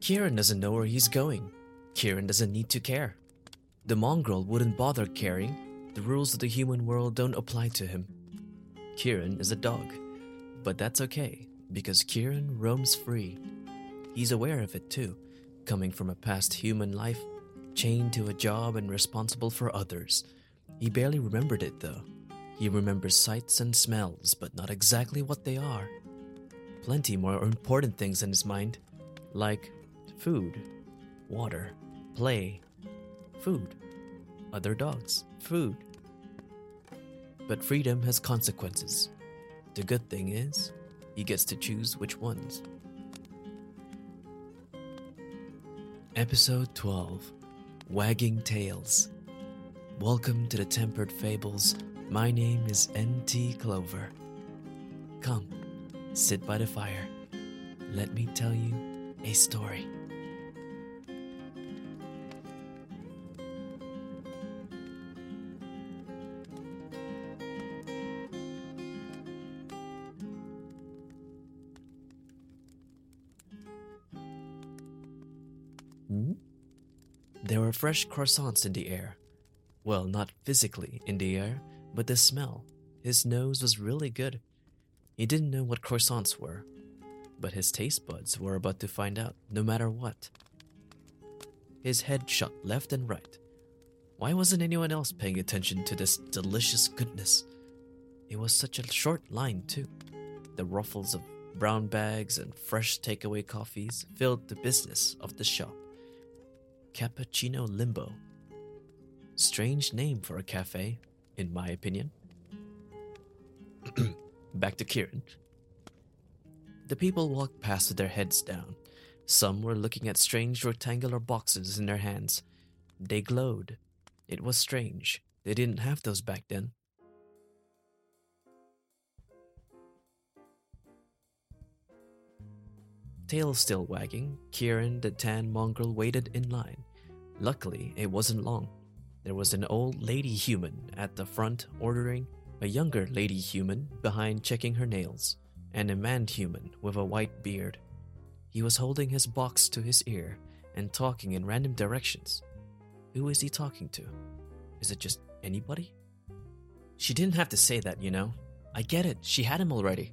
Kieran doesn't know where he's going. Kieran doesn't need to care. The mongrel wouldn't bother caring. The rules of the human world don't apply to him. Kieran is a dog, but that's okay because Kieran roams free. He's aware of it too, coming from a past human life, chained to a job and responsible for others. He barely remembered it though. He remembers sights and smells, but not exactly what they are. Plenty more important things in his mind, like food, water, play, food, other dogs, food. But freedom has consequences. The good thing is, he gets to choose which ones. Episode 12 Wagging Tails. Welcome to the Tempered Fables. My name is N.T. Clover. Come, sit by the fire. Let me tell you a story. There were fresh croissants in the air. Well, not physically in the air, but the smell. His nose was really good. He didn't know what croissants were, but his taste buds were about to find out no matter what. His head shot left and right. Why wasn't anyone else paying attention to this delicious goodness? It was such a short line, too. The ruffles of brown bags and fresh takeaway coffees filled the business of the shop. Cappuccino Limbo. Strange name for a cafe, in my opinion. Back to Kieran. The people walked past with their heads down. Some were looking at strange rectangular boxes in their hands. They glowed. It was strange. They didn't have those back then. Tail still wagging, Kieran the tan mongrel waited in line. Luckily, it wasn't long. There was an old lady human at the front ordering, a younger lady human behind checking her nails, and a man human with a white beard. He was holding his box to his ear and talking in random directions. Who is he talking to? Is it just anybody? She didn't have to say that, you know. I get it, she had him already.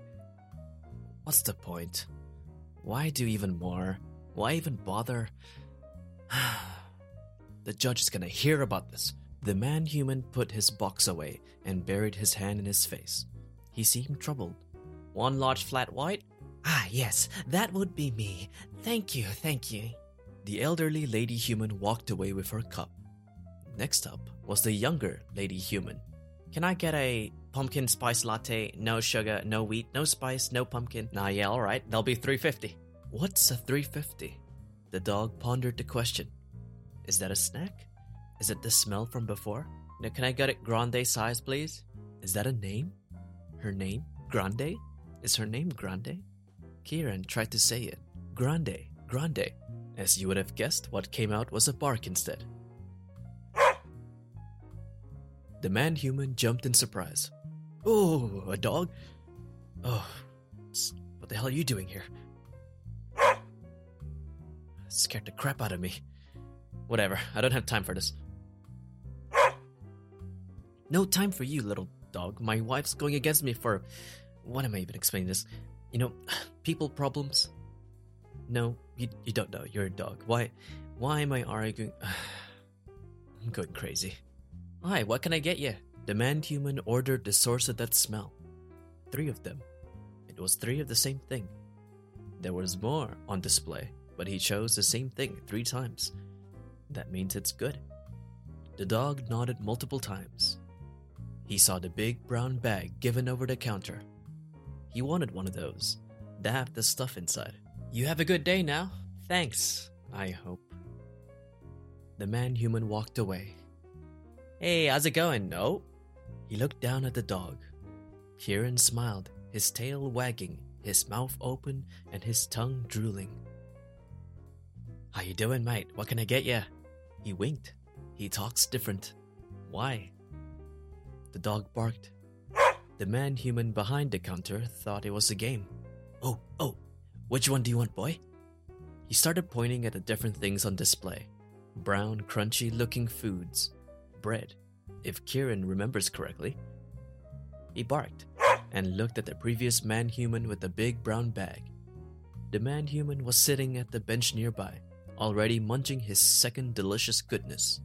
What's the point? Why do even more? Why even bother? the judge is gonna hear about this. The man human put his box away and buried his hand in his face. He seemed troubled. One large flat white? Ah, yes, that would be me. Thank you, thank you. The elderly lady human walked away with her cup. Next up was the younger lady human. Can I get a pumpkin spice latte, no sugar, no wheat, no spice, no pumpkin? Nah, yeah, all right. That'll be 350. What's a 350? The dog pondered the question. Is that a snack? Is it the smell from before? Now, can I get it grande size, please? Is that a name? Her name? Grande? Is her name Grande? Kieran tried to say it. Grande, Grande. As you would have guessed, what came out was a bark instead. The man human jumped in surprise. Oh, a dog? Oh, what the hell are you doing here? Scared the crap out of me. Whatever, I don't have time for this. No time for you, little dog. My wife's going against me for. What am I even explaining this? You know, people problems? No, you, you don't know. You're a dog. Why, why am I arguing? I'm going crazy. Hi, what can I get you? The man human ordered the source of that smell. Three of them. It was three of the same thing. There was more on display, but he chose the same thing three times. That means it's good. The dog nodded multiple times. He saw the big brown bag given over the counter. He wanted one of those. To have the stuff inside. You have a good day now. Thanks, I hope. The man human walked away. Hey, how's it going? No. He looked down at the dog. Kieran smiled, his tail wagging, his mouth open, and his tongue drooling. How you doing, mate? What can I get you? He winked. He talks different. Why? The dog barked. The man human behind the counter thought it was a game. Oh, oh, which one do you want, boy? He started pointing at the different things on display brown, crunchy looking foods, bread, if Kieran remembers correctly. He barked and looked at the previous man human with the big brown bag. The man human was sitting at the bench nearby, already munching his second delicious goodness.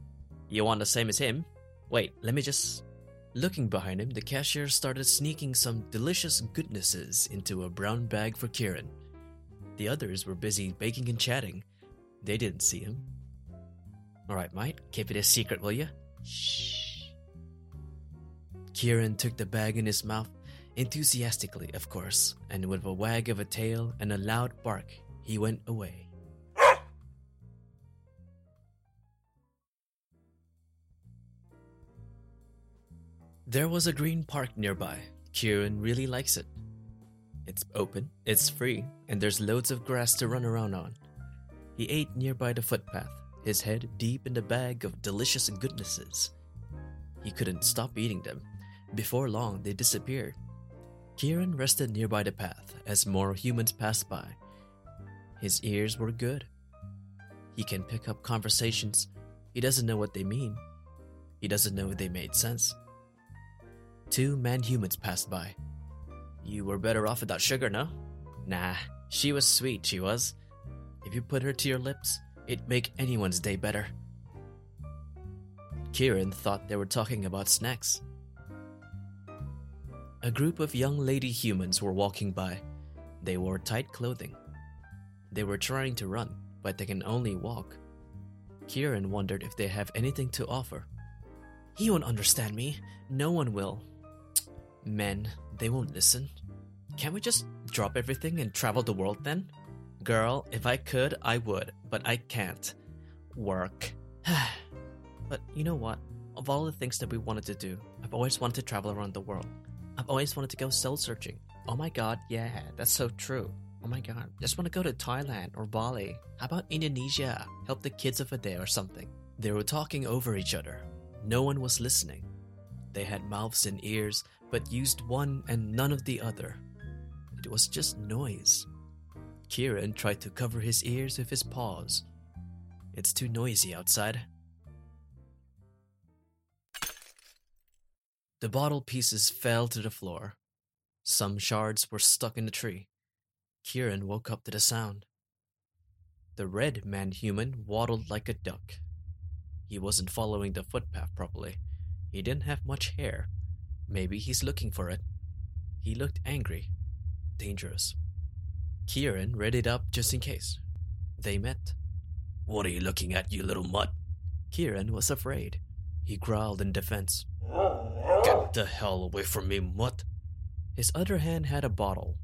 You want the same as him? Wait, let me just. Looking behind him, the cashier started sneaking some delicious goodnesses into a brown bag for Kieran. The others were busy baking and chatting. They didn't see him. Alright, mate, keep it a secret, will you? Shh. Kieran took the bag in his mouth, enthusiastically, of course, and with a wag of a tail and a loud bark, he went away. There was a green park nearby. Kieran really likes it. It's open, it's free, and there's loads of grass to run around on. He ate nearby the footpath, his head deep in the bag of delicious goodnesses. He couldn't stop eating them. Before long, they disappeared. Kieran rested nearby the path as more humans passed by. His ears were good. He can pick up conversations. He doesn't know what they mean. He doesn't know if they made sense. Two man humans passed by. You were better off without sugar, no? Nah, she was sweet, she was. If you put her to your lips, it'd make anyone's day better. Kieran thought they were talking about snacks. A group of young lady humans were walking by. They wore tight clothing. They were trying to run, but they can only walk. Kieran wondered if they have anything to offer. He won't understand me. No one will. Men, they won't listen. Can't we just drop everything and travel the world then? Girl, if I could, I would, but I can't. Work. but you know what? Of all the things that we wanted to do, I've always wanted to travel around the world. I've always wanted to go soul searching. Oh my god, yeah, that's so true. Oh my god, just want to go to Thailand or Bali. How about Indonesia? Help the kids over there or something. They were talking over each other. No one was listening. They had mouths and ears, but used one and none of the other. It was just noise. Kieran tried to cover his ears with his paws. It's too noisy outside. The bottle pieces fell to the floor. Some shards were stuck in the tree. Kieran woke up to the sound. The red man human waddled like a duck. He wasn't following the footpath properly. He didn't have much hair. Maybe he's looking for it. He looked angry, dangerous. Kieran read it up just in case. They met. What are you looking at, you little mutt? Kieran was afraid. He growled in defense. Get the hell away from me, mutt! His other hand had a bottle.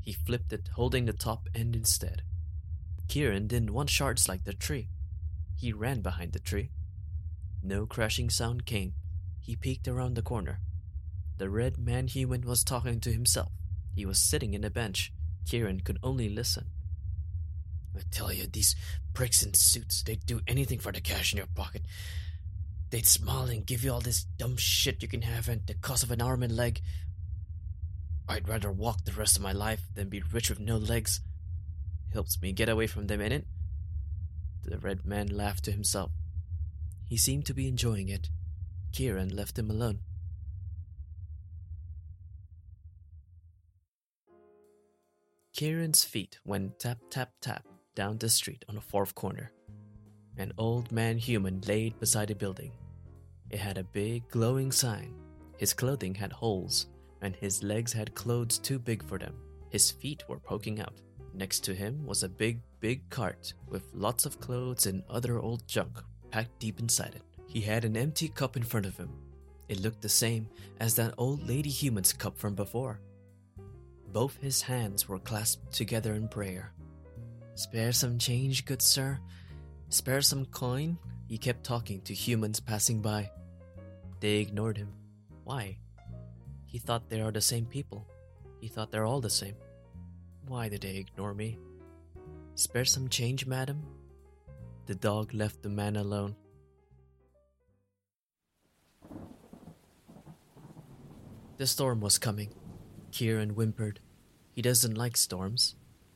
He flipped it, holding the top end instead. Kieran didn't want shards like the tree. He ran behind the tree. No crashing sound came. He peeked around the corner. The red man human was talking to himself. He was sitting in a bench. Kieran could only listen. I tell you, these pricks in suits, they'd do anything for the cash in your pocket. They'd smile and give you all this dumb shit you can have at the cost of an arm and leg. I'd rather walk the rest of my life than be rich with no legs. Helps me get away from them, innit? The red man laughed to himself. He seemed to be enjoying it. Kieran left him alone. Kieran's feet went tap tap tap down the street on the fourth corner. An old man human laid beside a building. It had a big glowing sign. His clothing had holes, and his legs had clothes too big for them. His feet were poking out. Next to him was a big, big cart with lots of clothes and other old junk packed deep inside it. He had an empty cup in front of him. It looked the same as that old lady human's cup from before. Both his hands were clasped together in prayer. Spare some change, good sir. Spare some coin. He kept talking to humans passing by. They ignored him. Why? He thought they are the same people. He thought they're all the same. Why did they ignore me? Spare some change, madam? The dog left the man alone. The storm was coming. Kieran whimpered. He doesn't like storms.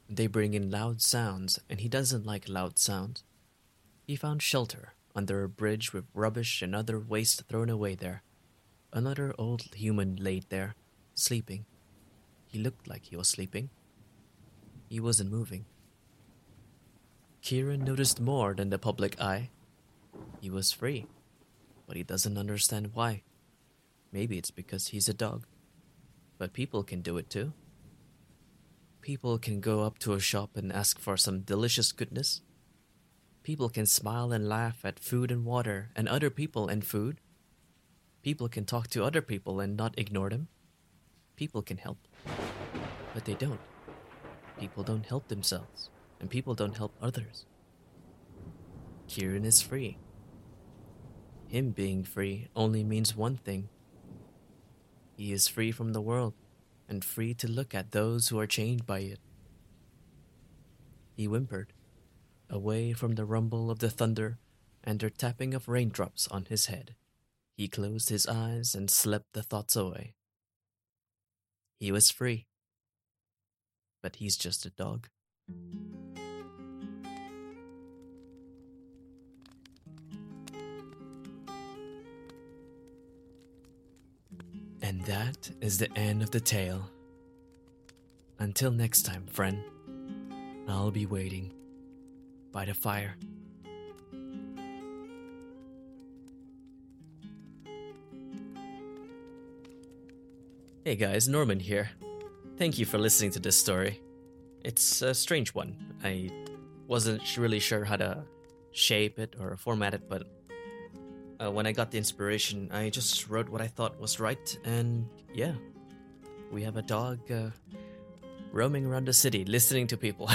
They bring in loud sounds, and he doesn't like loud sounds. He found shelter under a bridge with rubbish and other waste thrown away there. Another old human laid there, sleeping. He looked like he was sleeping. He wasn't moving. Kieran noticed more than the public eye. He was free, but he doesn't understand why. Maybe it's because he's a dog. But people can do it too. People can go up to a shop and ask for some delicious goodness. People can smile and laugh at food and water and other people and food. People can talk to other people and not ignore them. People can help. But they don't. People don't help themselves, and people don't help others. Kieran is free. Him being free only means one thing he is free from the world and free to look at those who are chained by it. He whimpered, away from the rumble of the thunder and the tapping of raindrops on his head. He closed his eyes and slept the thoughts away. He was free. But he's just a dog. That is the end of the tale. Until next time, friend, I'll be waiting by the fire. Hey guys, Norman here. Thank you for listening to this story. It's a strange one. I wasn't really sure how to shape it or format it, but uh, when I got the inspiration, I just wrote what I thought was right, and yeah, we have a dog uh, roaming around the city, listening to people.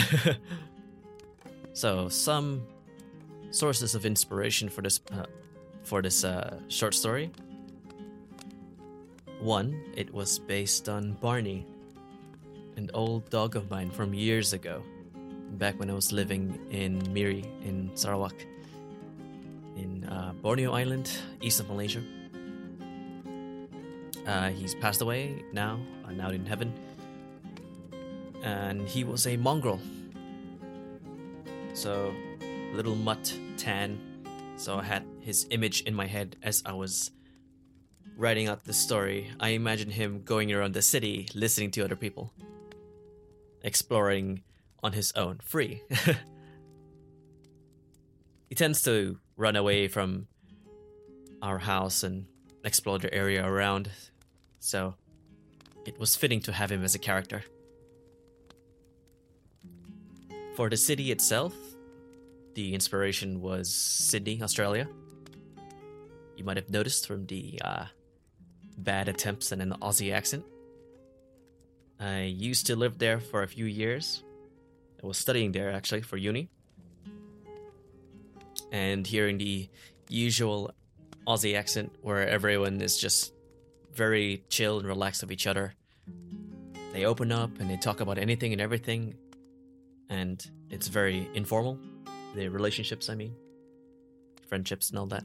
so, some sources of inspiration for this uh, for this uh, short story. One, it was based on Barney, an old dog of mine from years ago, back when I was living in Miri in Sarawak in uh, Borneo Island, east of Malaysia. Uh, he's passed away now, uh, now in heaven. And he was a mongrel. So, little mutt, tan. So I had his image in my head as I was writing out the story. I imagined him going around the city, listening to other people, exploring on his own, free. he tends to run away from our house and explore the area around. So it was fitting to have him as a character. For the city itself, the inspiration was Sydney, Australia. You might have noticed from the uh, bad attempts and an Aussie accent. I used to live there for a few years. I was studying there actually for uni and hearing the usual Aussie accent where everyone is just very chill and relaxed with each other. They open up and they talk about anything and everything, and it's very informal. The relationships, I mean, friendships and all that.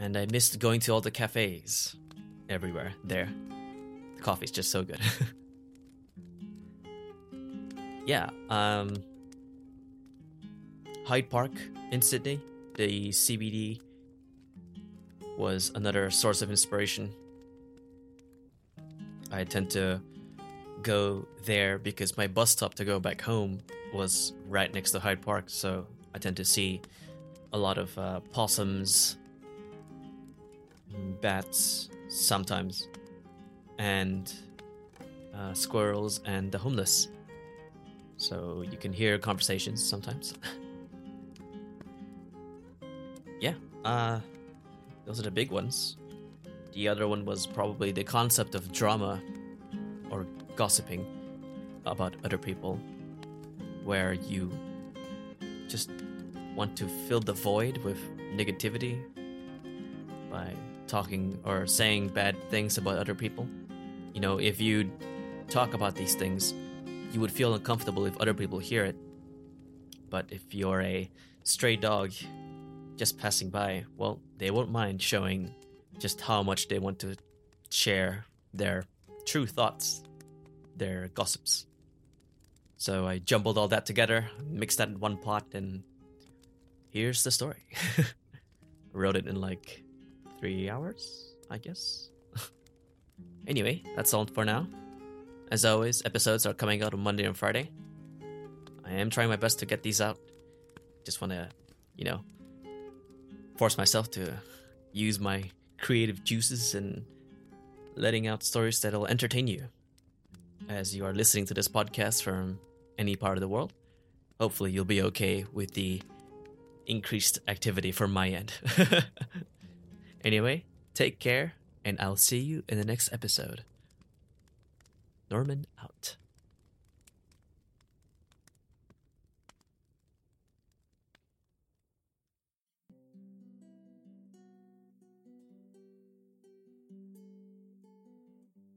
And I missed going to all the cafes everywhere there. The coffee's just so good. yeah, um, Hyde Park in Sydney, the CBD, was another source of inspiration. I tend to go there because my bus stop to go back home was right next to Hyde Park, so I tend to see a lot of uh, possums, bats sometimes, and uh, squirrels and the homeless. So you can hear conversations sometimes. uh, those are the big ones. The other one was probably the concept of drama or gossiping about other people, where you just want to fill the void with negativity by talking or saying bad things about other people. You know, if you talk about these things, you would feel uncomfortable if other people hear it. But if you're a stray dog just passing by, well, they won't mind showing just how much they want to share their true thoughts, their gossips. So I jumbled all that together, mixed that in one pot, and here's the story. Wrote it in like three hours, I guess. anyway, that's all for now. As always, episodes are coming out on Monday and Friday. I am trying my best to get these out. Just want to, you know, force myself to use my creative juices and letting out stories that'll entertain you as you are listening to this podcast from any part of the world. Hopefully, you'll be okay with the increased activity from my end. anyway, take care, and I'll see you in the next episode. Norman out.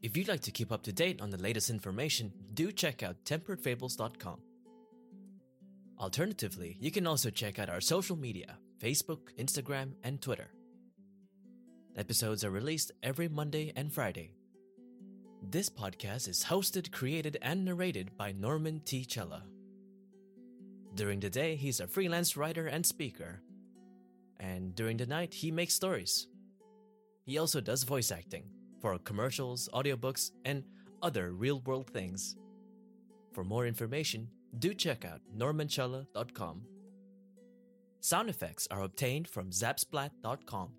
If you'd like to keep up to date on the latest information, do check out temperedfables.com. Alternatively, you can also check out our social media Facebook, Instagram, and Twitter. Episodes are released every Monday and Friday. This podcast is hosted, created, and narrated by Norman T. Chella. During the day, he's a freelance writer and speaker. And during the night, he makes stories. He also does voice acting for commercials, audiobooks, and other real world things. For more information, do check out normanchella.com. Sound effects are obtained from zapsplat.com.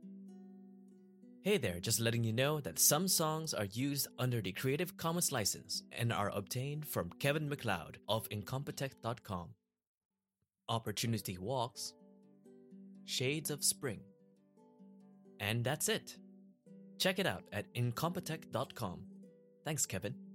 Hey there, just letting you know that some songs are used under the Creative Commons license and are obtained from Kevin MacLeod of Incompetech.com. Opportunity Walks, Shades of Spring. And that's it. Check it out at Incompetech.com. Thanks, Kevin.